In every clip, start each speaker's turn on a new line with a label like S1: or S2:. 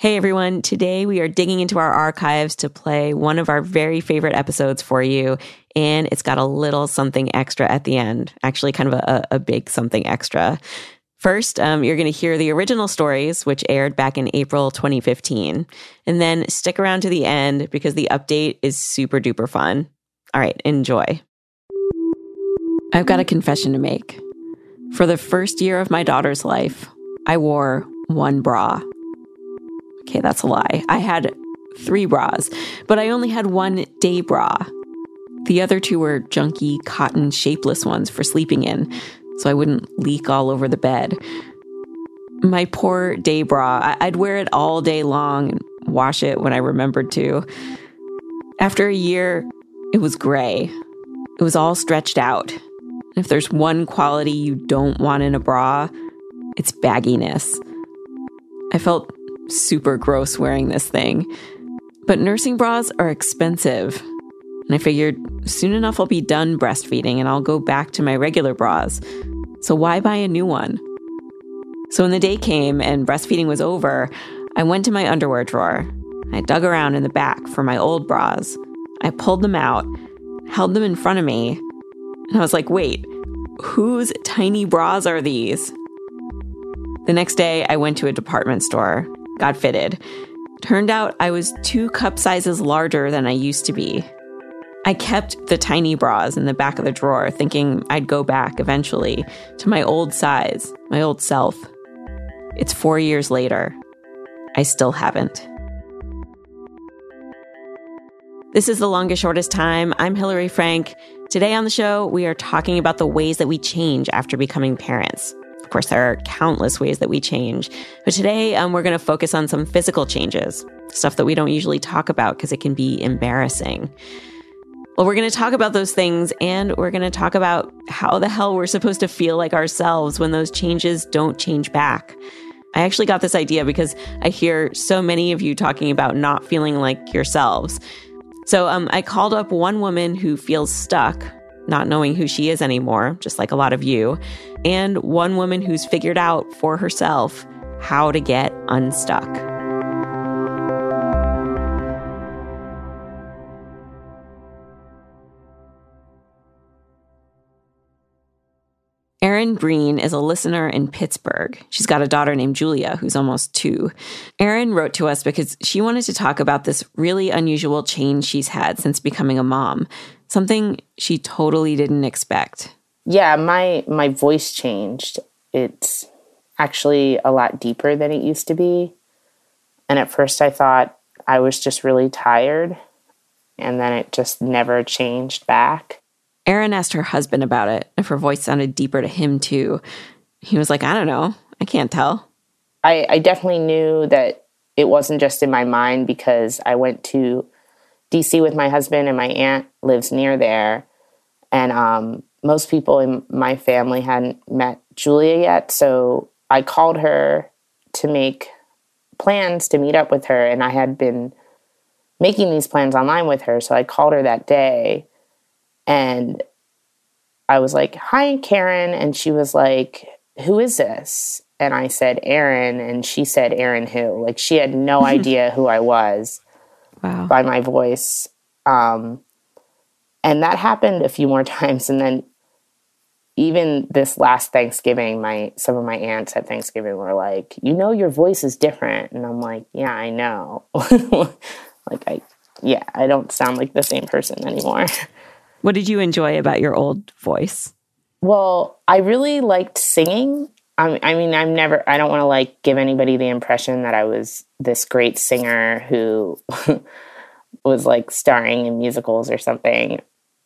S1: Hey everyone, today we are digging into our archives to play one of our very favorite episodes for you, and it's got a little something extra at the end. Actually, kind of a, a big something extra. First, um, you're going to hear the original stories, which aired back in April 2015. And then stick around to the end because the update is super duper fun. All right, enjoy. I've got a confession to make. For the first year of my daughter's life, I wore one bra. Okay, that's a lie. I had three bras, but I only had one day bra. The other two were junky, cotton, shapeless ones for sleeping in, so I wouldn't leak all over the bed. My poor day bra, I'd wear it all day long and wash it when I remembered to. After a year, it was gray. It was all stretched out. If there's one quality you don't want in a bra, it's bagginess. I felt super gross wearing this thing. But nursing bras are expensive. And I figured soon enough I'll be done breastfeeding and I'll go back to my regular bras. So why buy a new one? So when the day came and breastfeeding was over, I went to my underwear drawer. I dug around in the back for my old bras. I pulled them out, held them in front of me, and I was like, wait, whose tiny bras are these? The next day, I went to a department store got fitted. Turned out I was two cup sizes larger than I used to be. I kept the tiny bras in the back of the drawer, thinking I'd go back eventually to my old size, my old self. It's four years later. I still haven't. This is The Longest Shortest Time. I'm Hillary Frank. Today on the show, we are talking about the ways that we change after becoming parents Of course, there are countless ways that we change. But today, um, we're going to focus on some physical changes, stuff that we don't usually talk about because it can be embarrassing. Well, we're going to talk about those things and we're going to talk about how the hell we're supposed to feel like ourselves when those changes don't change back. I actually got this idea because I hear so many of you talking about not feeling like yourselves. So um, I called up one woman who feels stuck not knowing who she is anymore, just like a lot of you, and one woman who's figured out for herself how to get unstuck. Erin Breen is a listener in Pittsburgh. She's got a daughter named Julia, who's almost two. Erin wrote to us because she wanted to talk about this really unusual change she's had since becoming a mom something she totally didn't expect.
S2: Yeah, my my voice changed. It's actually a lot deeper than it used to be. And at first I thought I was just really tired and then it just never changed back.
S1: Erin asked her husband about it if her voice sounded deeper to him too. He was like, I don't know. I can't tell.
S2: I, I definitely knew that it wasn't just in my mind because I went to DC with my husband, and my aunt lives near there. And um, most people in my family hadn't met Julia yet. So I called her to make plans to meet up with her. And I had been making these plans online with her. So I called her that day and I was like, Hi, Karen. And she was like, Who is this? And I said, Erin. And she said, Erin, who? Like she had no idea who I was wow. by my voice. Um, and that happened a few more times. And then even this last Thanksgiving, my some of my aunts at Thanksgiving were like, "You know, your voice is different," and I'm like, "Yeah, I know." like I, yeah, I don't sound like the same person anymore.
S1: What did you enjoy about your old voice?
S2: Well, I really liked singing. I, I mean, I'm never. I don't want to like give anybody the impression that I was this great singer who was like starring in musicals or something.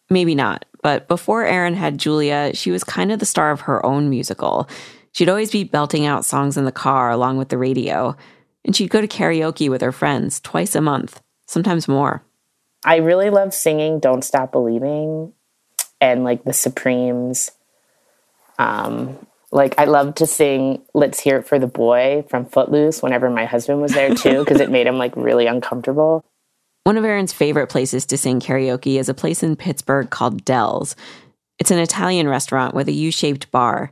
S1: Maybe not. But before Erin had Julia, she was kind of the star of her own musical. She'd always be belting out songs in the car along with the radio. And she'd go to karaoke with her friends twice a month, sometimes more.
S2: I really love singing Don't Stop Believing and like the Supremes. Um, like I love to sing Let's Hear It for the Boy from Footloose whenever my husband was there too, because it made him like really uncomfortable.
S1: One of Erin's favorite places to sing karaoke is a place in Pittsburgh called Dell's. It's an Italian restaurant with a U shaped bar.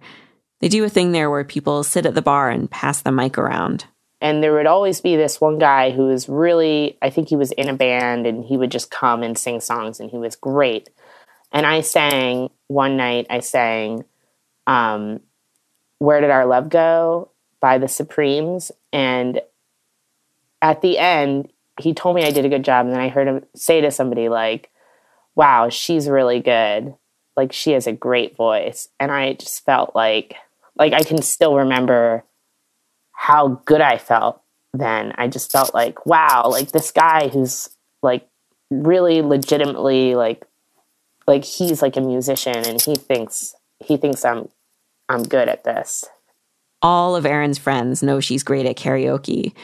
S1: They do a thing there where people sit at the bar and pass the mic around.
S2: And there would always be this one guy who was really, I think he was in a band and he would just come and sing songs and he was great. And I sang one night, I sang um, Where Did Our Love Go by the Supremes. And at the end, he told me I did a good job. And then I heard him say to somebody, like, wow, she's really good. Like, she has a great voice. And I just felt like, like, I can still remember how good I felt then. I just felt like, wow, like this guy who's like really legitimately like like he's like a musician and he thinks he thinks I'm I'm good at this.
S1: All of Erin's friends know she's great at karaoke.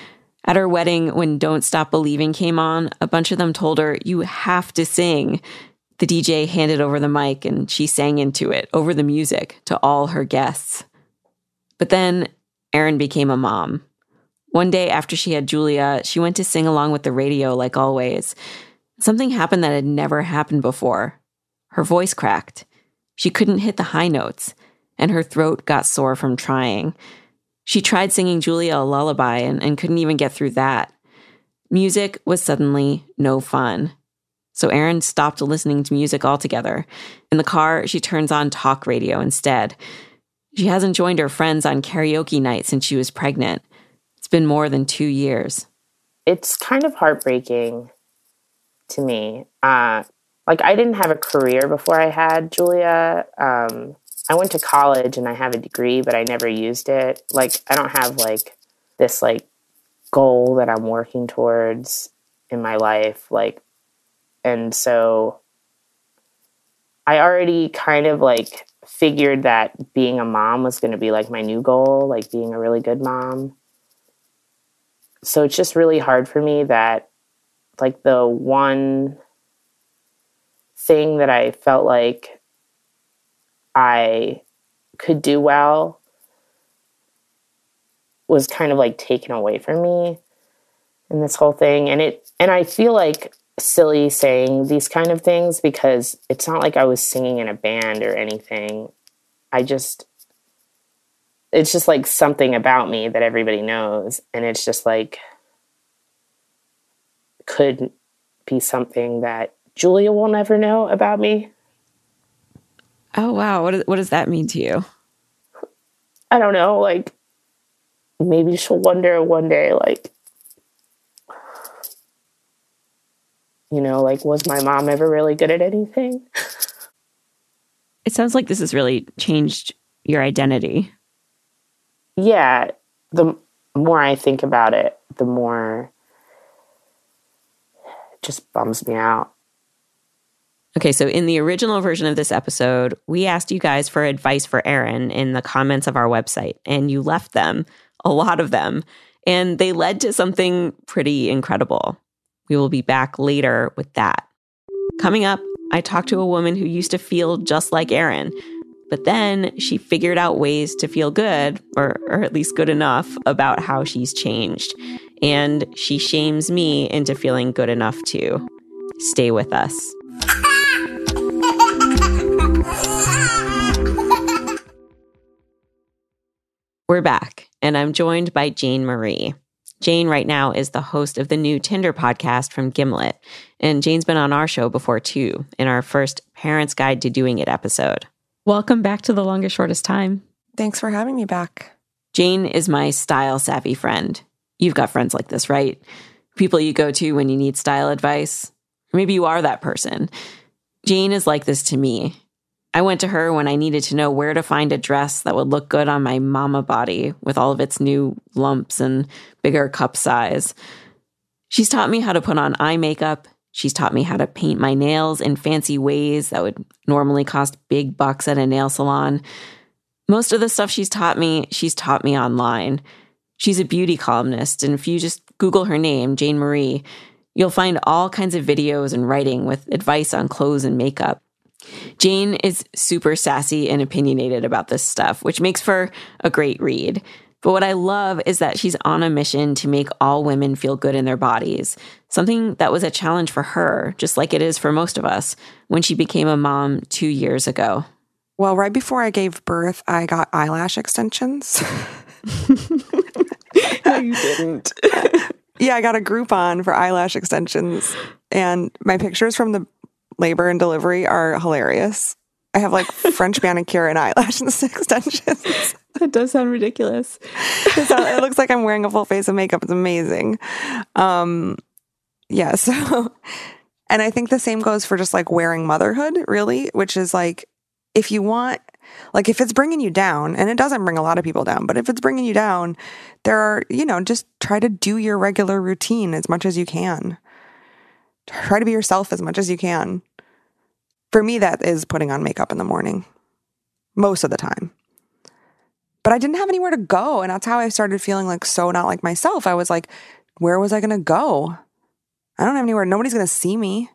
S1: At her wedding, when Don't Stop Believing came on, a bunch of them told her, You have to sing. The DJ handed over the mic and she sang into it, over the music, to all her guests. But then Erin became a mom. One day after she had Julia, she went to sing along with the radio like always. Something happened that had never happened before. Her voice cracked. She couldn't hit the high notes, and her throat got sore from trying. She tried singing Julia a lullaby and, and couldn't even get through that. Music was suddenly no fun. So Erin stopped listening to music altogether. In the car, she turns on talk radio instead. She hasn't joined her friends on karaoke night since she was pregnant. It's been more than two years.
S2: It's kind of heartbreaking to me. Uh, like, I didn't have a career before I had Julia. Um, I went to college and I have a degree, but I never used it. Like, I don't have like this like goal that I'm working towards in my life. Like, and so I already kind of like figured that being a mom was going to be like my new goal, like being a really good mom. So it's just really hard for me that like the one thing that I felt like I could do well was kind of like taken away from me in this whole thing and it and I feel like silly saying these kind of things because it's not like I was singing in a band or anything. I just, it's just like something about me that everybody knows. And it's just like, could be something that Julia will never know about me.
S1: Oh, wow. What, what does that mean to you?
S2: I don't know. Like, maybe she'll wonder one day, like, You know, like, was my mom ever really good at anything?
S1: It sounds like this has really changed your identity.
S2: Yeah. The more I think about it, the more it just bums me out.
S1: Okay, so in the original version of this episode, we asked you guys for advice for Erin in the comments of our website, and you left them, a lot of them, and they led to something pretty incredible. We will be back later with that. Coming up, I talked to a woman who used to feel just like Erin, but then she figured out ways to feel good, or, or at least good enough, about how she's changed. And she shames me into feeling good enough too. Stay with us. We're back, and I'm joined by Jane Marie. Jane, right now, is the host of the new Tinder podcast from Gimlet. And Jane's been on our show before, too, in our first Parents Guide to Doing It episode. Welcome back to The Longest Shortest Time.
S3: Thanks for having me back.
S1: Jane is my style savvy friend. You've got friends like this, right? People you go to when you need style advice. Maybe you are that person. Jane is like this to me. I went to her when I needed to know where to find a dress that would look good on my mama body with all of its new lumps and bigger cup size. She's taught me how to put on eye makeup. She's taught me how to paint my nails in fancy ways that would normally cost big bucks at a nail salon. Most of the stuff she's taught me, she's taught me online. She's a beauty columnist, and if you just Google her name, Jane Marie, you'll find all kinds of videos and writing with advice on clothes and makeup. Jane is super sassy and opinionated about this stuff, which makes for a great read. But what I love is that she's on a mission to make all women feel good in their bodies, something that was a challenge for her, just like it is for most of us, when she became a mom two years ago.
S3: Well, right before I gave birth, I got eyelash extensions.
S1: no, you didn't.
S3: yeah, I got a Groupon for eyelash extensions, and my pictures from the labor and delivery are hilarious. I have like French manicure and eyelash extensions.
S1: That does sound ridiculous.
S3: it looks like I'm wearing a full face of makeup. It's amazing. Um, yeah. So, and I think the same goes for just like wearing motherhood, really, which is like if you want, like if it's bringing you down, and it doesn't bring a lot of people down, but if it's bringing you down, there are, you know, just try to do your regular routine as much as you can. Try to be yourself as much as you can. For me, that is putting on makeup in the morning most of the time. But I didn't have anywhere to go. And that's how I started feeling like so not like myself. I was like, where was I going to go? I don't have anywhere. Nobody's going to see me.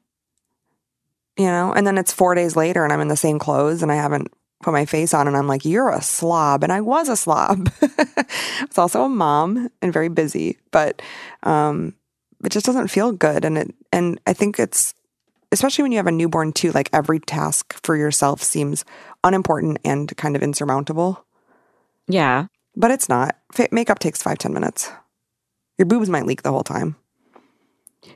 S3: You know? And then it's four days later and I'm in the same clothes and I haven't put my face on and I'm like, you're a slob. And I was a slob. I was also a mom and very busy, but um, it just doesn't feel good. And it, and I think it's, especially when you have a newborn too, like every task for yourself seems unimportant and kind of insurmountable.
S1: Yeah.
S3: But it's not. Makeup takes five ten minutes. Your boobs might leak the whole time.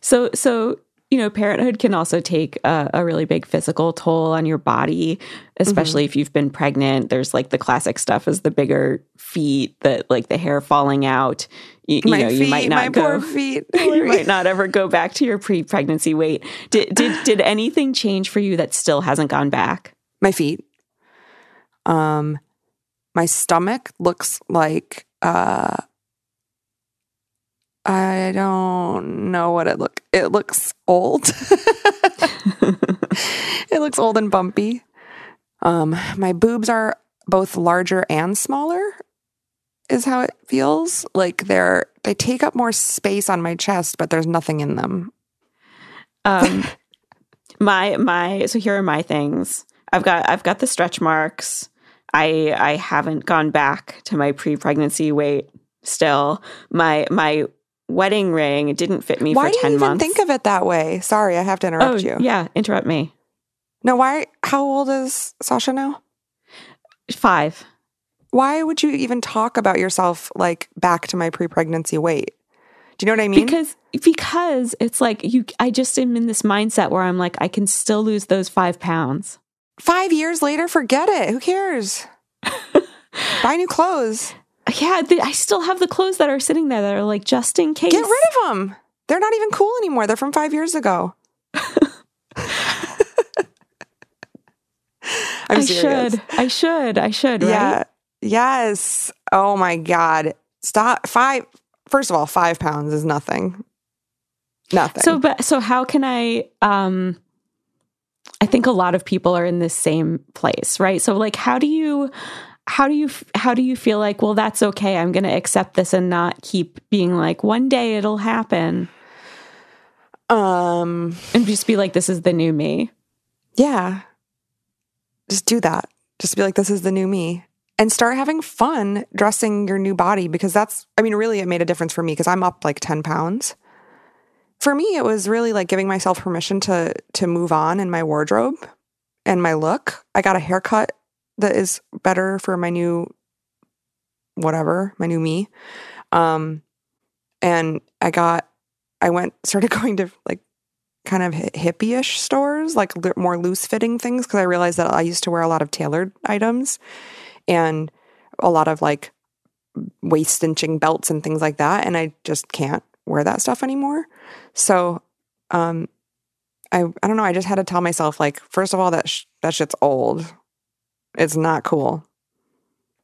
S1: So, so you know, parenthood can also take a, a, really big physical toll on your body, especially mm-hmm. if you've been pregnant. There's like the classic stuff is the bigger feet, that like the hair falling out. You, you know,
S3: feet,
S1: you might not go.
S3: feet.
S1: you might not ever go back to your pre-pregnancy weight. Did did did anything change for you that still hasn't gone back?
S3: My feet. Um, my stomach looks like uh I don't know what it look. It looks old. it looks old and bumpy. Um, my boobs are both larger and smaller. Is how it feels. Like they're they take up more space on my chest, but there's nothing in them.
S1: Um, my my so here are my things. I've got I've got the stretch marks. I I haven't gone back to my pre-pregnancy weight still. My my wedding ring it didn't fit me
S3: why
S1: for 10 months. Why do you
S3: even think of it that way? Sorry, I have to interrupt
S1: oh,
S3: you.
S1: Yeah, interrupt me.
S3: No, why how old is Sasha now?
S1: 5.
S3: Why would you even talk about yourself like back to my pre-pregnancy weight? Do you know what I mean?
S1: Because because it's like you I just am in this mindset where I'm like I can still lose those 5 pounds.
S3: Five years later, forget it. Who cares? Buy new clothes.
S1: Yeah, the, I still have the clothes that are sitting there that are like just in case.
S3: Get rid of them. They're not even cool anymore. They're from five years ago.
S1: i should. I should. I should. Right?
S3: Yeah. Yes. Oh my God. Stop. Five. First of all, five pounds is nothing. Nothing.
S1: So, but so how can I? um I think a lot of people are in this same place, right? So like how do you how do you how do you feel like well that's okay. I'm going to accept this and not keep being like one day it'll happen.
S3: Um
S1: and just be like this is the new me.
S3: Yeah. Just do that. Just be like this is the new me and start having fun dressing your new body because that's I mean really it made a difference for me because I'm up like 10 pounds for me it was really like giving myself permission to to move on in my wardrobe and my look i got a haircut that is better for my new whatever my new me um and i got i went started going to like kind of hippie-ish stores like more loose fitting things because i realized that i used to wear a lot of tailored items and a lot of like waist cinching belts and things like that and i just can't wear that stuff anymore. So, um, I I don't know. I just had to tell myself like, first of all, that sh- that shit's old. It's not cool.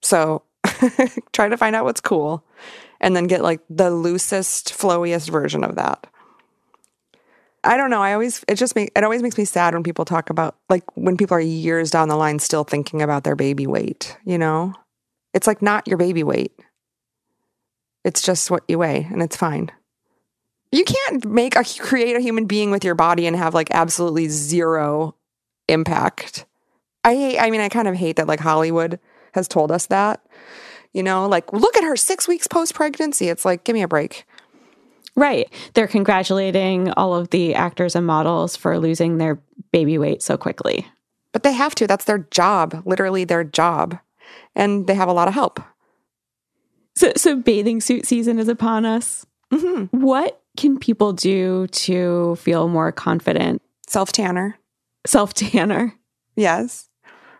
S3: So try to find out what's cool, and then get like the loosest, flowiest version of that. I don't know. I always it just make it always makes me sad when people talk about like when people are years down the line still thinking about their baby weight. You know, it's like not your baby weight. It's just what you weigh, and it's fine. You can't make a create a human being with your body and have like absolutely zero impact. I hate, I mean, I kind of hate that like Hollywood has told us that. You know, like look at her six weeks post pregnancy. It's like, give me a break.
S1: Right. They're congratulating all of the actors and models for losing their baby weight so quickly.
S3: But they have to. That's their job, literally their job. And they have a lot of help.
S1: So, so bathing suit season is upon us.
S3: Mm-hmm.
S1: What can people do to feel more confident?
S3: Self tanner.
S1: Self tanner.
S3: Yes.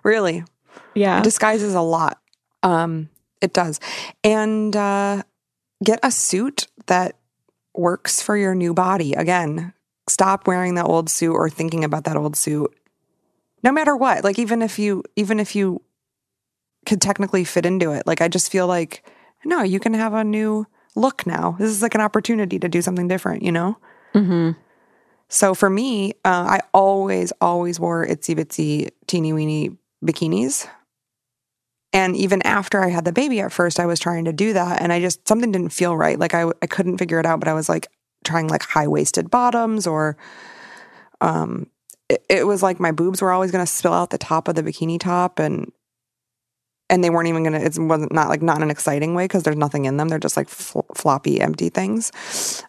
S3: Really.
S1: Yeah.
S3: It disguises a lot. Um, it does. And uh, get a suit that works for your new body. Again, stop wearing that old suit or thinking about that old suit. No matter what, like even if you even if you could technically fit into it, like I just feel like no, you can have a new look now. This is like an opportunity to do something different, you know?
S1: hmm
S3: So for me, uh, I always, always wore itsy bitsy teeny weeny bikinis. And even after I had the baby at first, I was trying to do that. And I just, something didn't feel right. Like I, I couldn't figure it out, but I was like trying like high waisted bottoms or, um, it, it was like my boobs were always going to spill out the top of the bikini top and, and they weren't even going to, it wasn't not like not an exciting way because there's nothing in them. They're just like fl- floppy, empty things.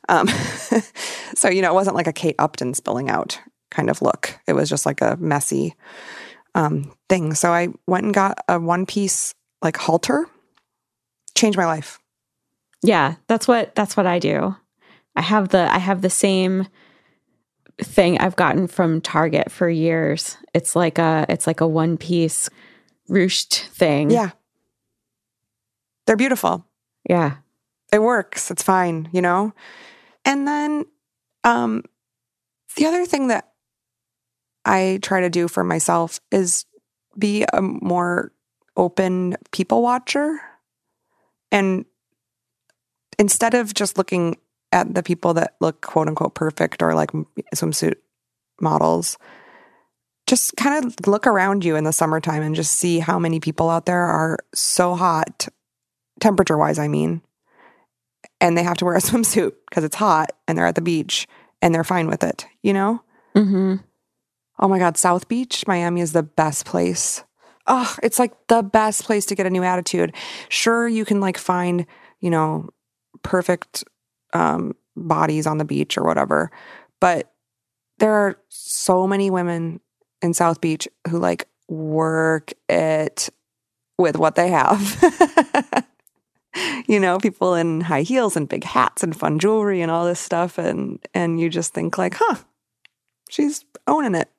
S3: Um, so, you know, it wasn't like a Kate Upton spilling out kind of look. It was just like a messy um, thing. So I went and got a one piece like halter, changed my life.
S1: Yeah, that's what that's what I do. I have the I have the same thing I've gotten from Target for years. It's like a it's like a one piece ruched thing.
S3: Yeah. They're beautiful.
S1: Yeah.
S3: It works. It's fine, you know? And then um, the other thing that I try to do for myself is be a more open people watcher. And instead of just looking at the people that look quote unquote perfect or like swimsuit models, just kind of look around you in the summertime and just see how many people out there are so hot, temperature wise, I mean. And they have to wear a swimsuit because it's hot and they're at the beach and they're fine with it, you know?
S1: Mm-hmm.
S3: Oh my God, South Beach, Miami is the best place. Oh, it's like the best place to get a new attitude. Sure, you can like find, you know, perfect um, bodies on the beach or whatever, but there are so many women in South Beach who like work it with what they have. you know, people in high heels and big hats and fun jewelry and all this stuff and and you just think like, "Huh, she's owning it.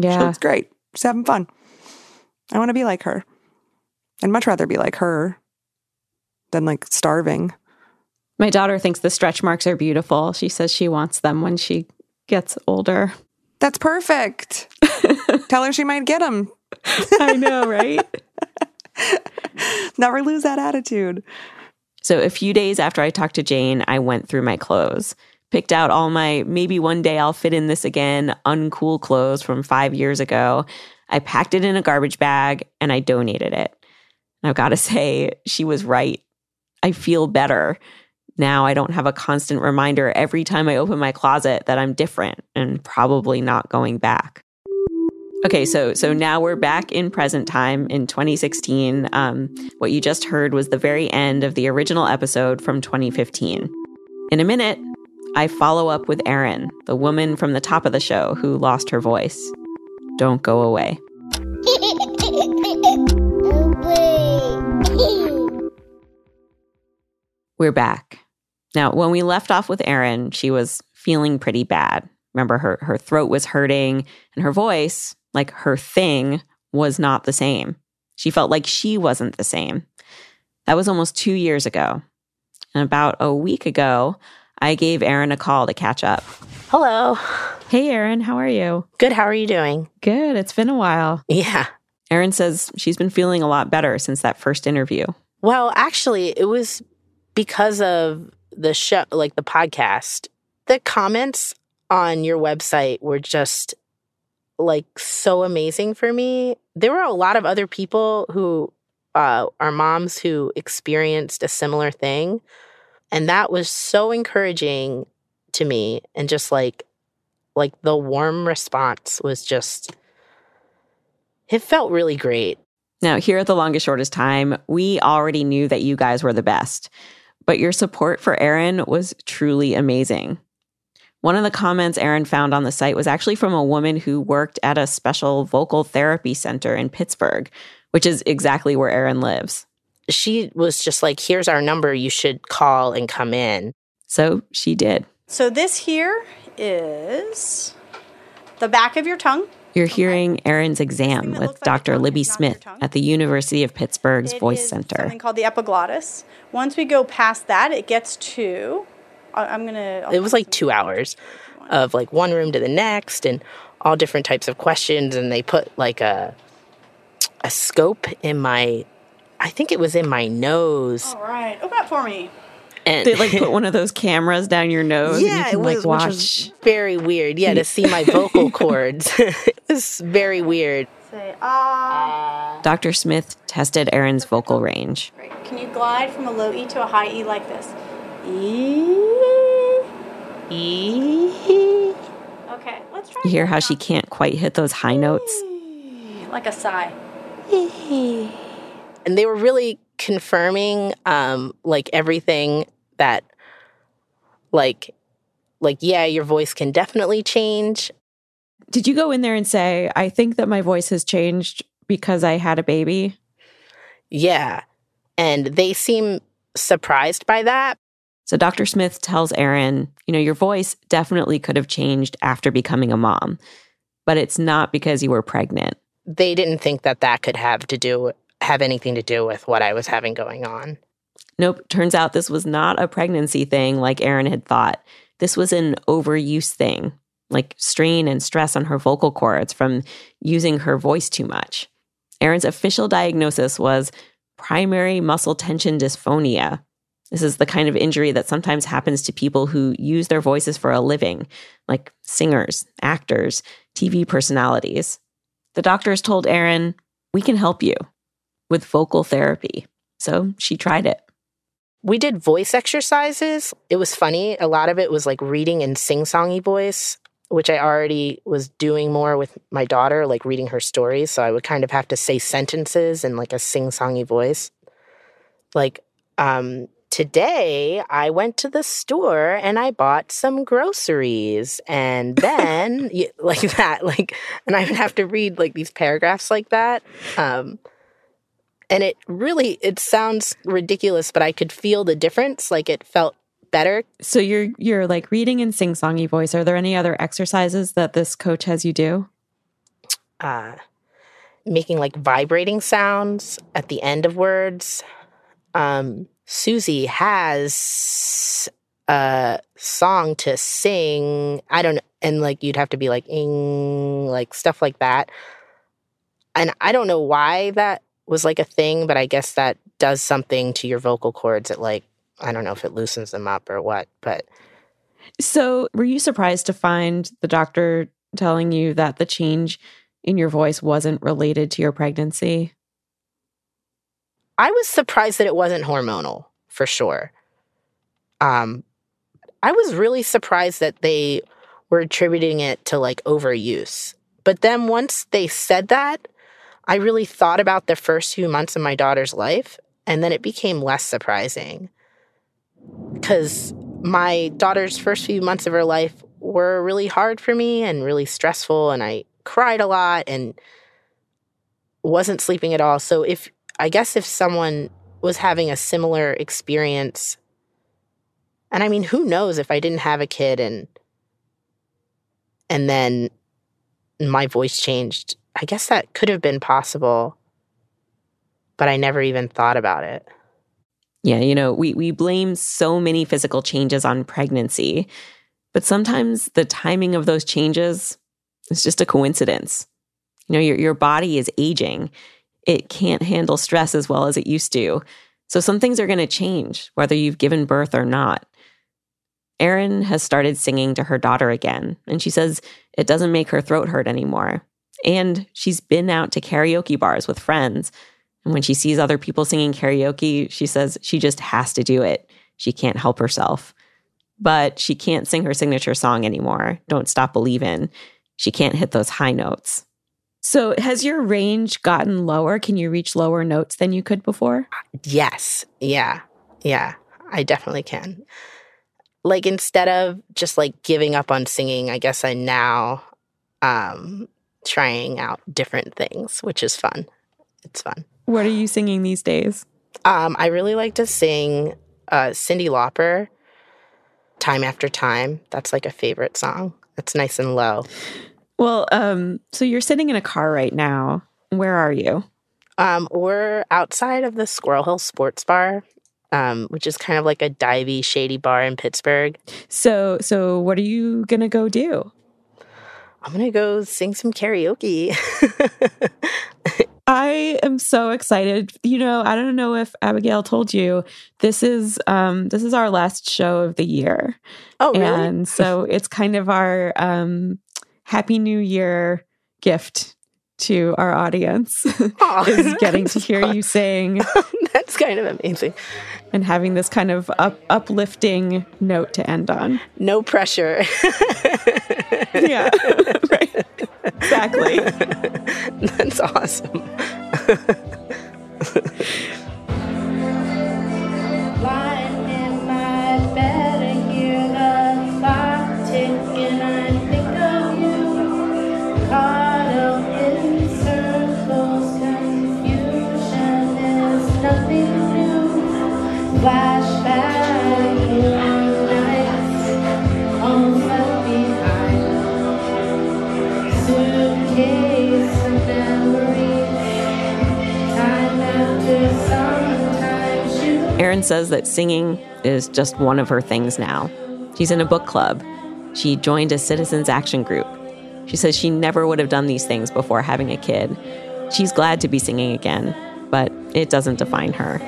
S3: She
S1: Yeah.
S3: looks great. She's having fun. I want to be like her. I'd much rather be like her than like starving.
S1: My daughter thinks the stretch marks are beautiful. She says she wants them when she gets older.
S3: That's perfect. Tell her she might get them.
S1: I know, right?
S3: Never lose that attitude.
S1: So a few days after I talked to Jane, I went through my clothes, picked out all my maybe one day I'll fit in this again uncool clothes from five years ago. I packed it in a garbage bag and I donated it. I've got to say, she was right. I feel better. Now I don't have a constant reminder every time I open my closet that I'm different and probably not going back. Okay, so so now we're back in present time in 2016. Um, what you just heard was the very end of the original episode from 2015. In a minute, I follow up with Erin, the woman from the top of the show who lost her voice. Don't go away. We're back. Now, when we left off with Erin, she was feeling pretty bad. Remember, her, her throat was hurting and her voice, like her thing, was not the same. She felt like she wasn't the same. That was almost two years ago. And about a week ago, I gave Erin a call to catch up.
S4: Hello.
S1: Hey, Erin, how are you?
S4: Good. How are you doing?
S1: Good. It's been a while.
S4: Yeah.
S1: Erin says she's been feeling a lot better since that first interview.
S4: Well, actually, it was because of the show, like the podcast. The comments on your website were just like so amazing for me. There were a lot of other people who uh, are moms who experienced a similar thing. And that was so encouraging to me. And just like, like the warm response was just, it felt really great.
S1: Now, here at The Longest Shortest Time, we already knew that you guys were the best, but your support for Erin was truly amazing. One of the comments Erin found on the site was actually from a woman who worked at a special vocal therapy center in Pittsburgh, which is exactly where Erin lives.
S4: She was just like, here's our number, you should call and come in.
S1: So she did.
S5: So this here is the back of your tongue.
S1: You're hearing Erin's exam with Dr. Libby Smith at the University of Pittsburgh's
S5: It
S1: Voice
S5: is
S1: Center.
S5: Something called the epiglottis. Once we go past that, it gets to. I- I'm gonna. I'll
S4: It was like two hours of like one room to the next and all different types of questions. And they put like a, a scope in my, I think it was in my nose.
S5: All right, open up for me.
S4: And
S1: They like put one of those cameras down your nose
S4: yeah,
S1: and you can
S4: it was,
S1: like
S4: which
S1: watch.
S4: was very weird. Yeah, to see my vocal cords. it was very weird.
S5: Say ah.
S1: Dr. Smith tested Erin's vocal range.
S5: Great. Can you glide from a low E to a high E like this? E.
S4: E.
S5: Okay, let's try.
S1: You hear how she can't quite hit those high notes?
S5: like a sigh.
S4: And they were really confirming um like everything that like like yeah your voice can definitely change
S1: Did you go in there and say, I think that my voice has changed because I had a baby?
S4: yeah and they seem surprised by that
S1: So Dr. Smith tells Erin you know, your voice definitely could have changed after becoming a mom, but it's not because you were pregnant.
S4: they didn't think that that could have to do have anything to do with what i was having going on
S1: Nope, turns out this was not a pregnancy thing like Erin had thought. This was an overuse thing, like strain and stress on her vocal cords from using her voice too much. Erin's official diagnosis was primary muscle tension dysphonia. This is the kind of injury that sometimes happens to people who use their voices for a living, like singers, actors, TV personalities. The doctors told Erin, We can help you with vocal therapy. So she tried it.
S4: we did voice exercises. It was funny. A lot of it was like reading in sing-songy voice which i already was doing more with my daughter like reading her stories. So i would kind of have to say sentences in like a sing-songy voice. Like um today i went to the store and i bought some groceries. And then like that like and i would have to read like these paragraphs like that. Um and it really it sounds ridiculous but i could feel the difference. Like it felt better.
S1: So you're you're like reading in sing-songy voice. Are there any other exercises that this coach has you do?
S4: uh making like vibrating sounds at the end of words. Um susie has a song to sing. I don't know and like you'd have to be like ing like stuff like that. And i don't know why that was like a thing but i guess that does something to your vocal cords it like i don't know if it loosens them up or what but
S1: So, were you surprised to find the doctor telling you that the change in your voice wasn't related to your pregnancy?
S4: I was surprised that it wasn't hormonal for sure. Um, I was really surprised that they were attributing it to like overuse. But then once they said that, I really thought about the first few months of my daughter's life, and then it became less surprising. Because my daughter's first few months of her life were really hard for me and really stressful, and I cried a lot and wasn't sleeping at all. So if I guess if someone was having a similar experience, and I mean, who knows if I didn't have a kid and and then my voice changed, I guess that could have been possible, but I never even thought about it.
S1: Yeah, you know, we we blame so many physical changes on pregnancy, but sometimes the timing of those changes is just a coincidence. You know, your your body is aging. It can't handle stress as well as it used to. So some things are going to change whether you've given birth or not. Erin has started singing to her daughter again, and she says it doesn't make her throat hurt anymore. And she's been out to karaoke bars with friends. And when she sees other people singing karaoke, she says she just has to do it. She can't help herself. But she can't sing her signature song anymore, Don't Stop Believin'. She can't hit those high notes. So, has your range gotten lower? Can you reach lower notes than you could before?
S4: Yes. Yeah. Yeah. I definitely can. Like instead of just like giving up on singing, I guess I now um trying out different things, which is fun. It's fun.
S1: What are you singing these days?
S4: Um I really like to sing uh Cyndi Lauper Time After Time. That's like a favorite song. It's nice and low.
S1: Well, um so you're sitting in a car right now. Where are you?
S4: Um, we're outside of the Squirrel Hill Sports Bar, um, which is kind of like a divey, shady bar in Pittsburgh.
S1: So, so what are you gonna go do?
S4: I'm gonna go sing some karaoke.
S1: I am so excited. You know, I don't know if Abigail told you this is um this is our last show of the year.
S4: oh, really?
S1: And so it's kind of our um happy new year gift to our audience is getting to hear
S4: fun.
S1: you sing
S4: That's kind of amazing.
S1: and having this kind of up, uplifting note to end on.
S4: No pressure.
S1: Yeah. right. Exactly.
S4: That's awesome.
S1: Erin says that singing is just one of her things now. She's in a book club. She joined a citizens action group. She says she never would have done these things before having a kid. She's glad to be singing again, but it doesn't define her.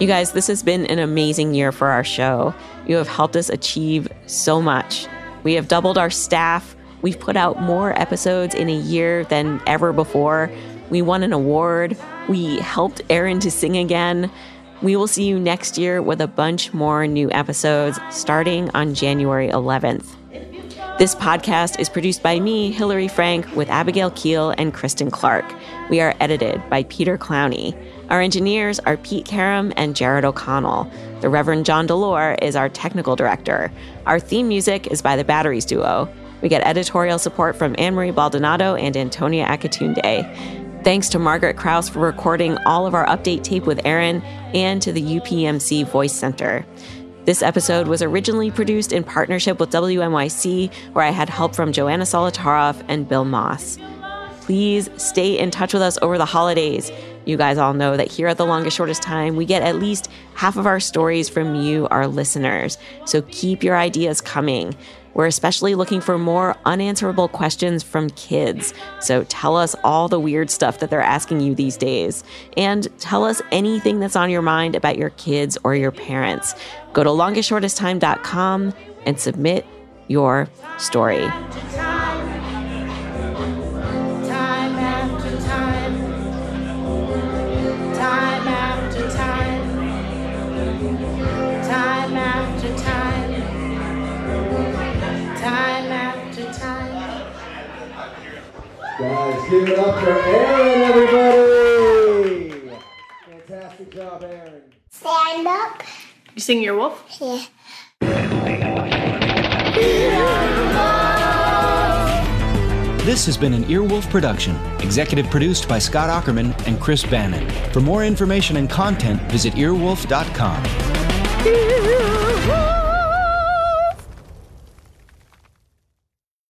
S6: You.
S1: Guys, this has been an amazing year for our show. You have helped us achieve so much. We have doubled our staff. We've put out more episodes in a year than ever before. We won an award. We helped Erin to sing again. We will see you next year with a bunch more new episodes starting on January 11th. This podcast is produced by me, Hillary Frank, with Abigail Keel and Kristen Clark. We are edited by Peter Clowney. Our engineers are Pete Karam and Jared O'Connell. The Reverend John DeLore is our technical director. Our theme music is by the Batteries Duo. We get editorial support from Anne Marie Baldonado and Antonia Akatunde. Thanks to Margaret Krause for recording all of our update tape with Erin and to the UPMC Voice Center. This episode was originally produced in partnership with WNYC, where I had help from Joanna Solotaroff and Bill Moss. Please stay in touch with us over the holidays. You guys all know that here at The Longest Shortest Time, we get at least half of our stories from you, our listeners. So keep your ideas coming. We're especially looking for more unanswerable questions from kids. So tell us all the weird stuff that they're asking you these days. And tell us anything that's on your mind about your kids or your parents. Go to longestshortesttime.com and submit your story.
S7: Give it up for Erin, everybody! Fantastic job, Erin.
S8: Stand up.
S5: You sing your wolf?
S8: Yeah.
S9: This has been an Earwolf production, executive produced by Scott Aukerman and Chris Bannon. For more information and content, visit earwolf.com.
S1: Earwolf.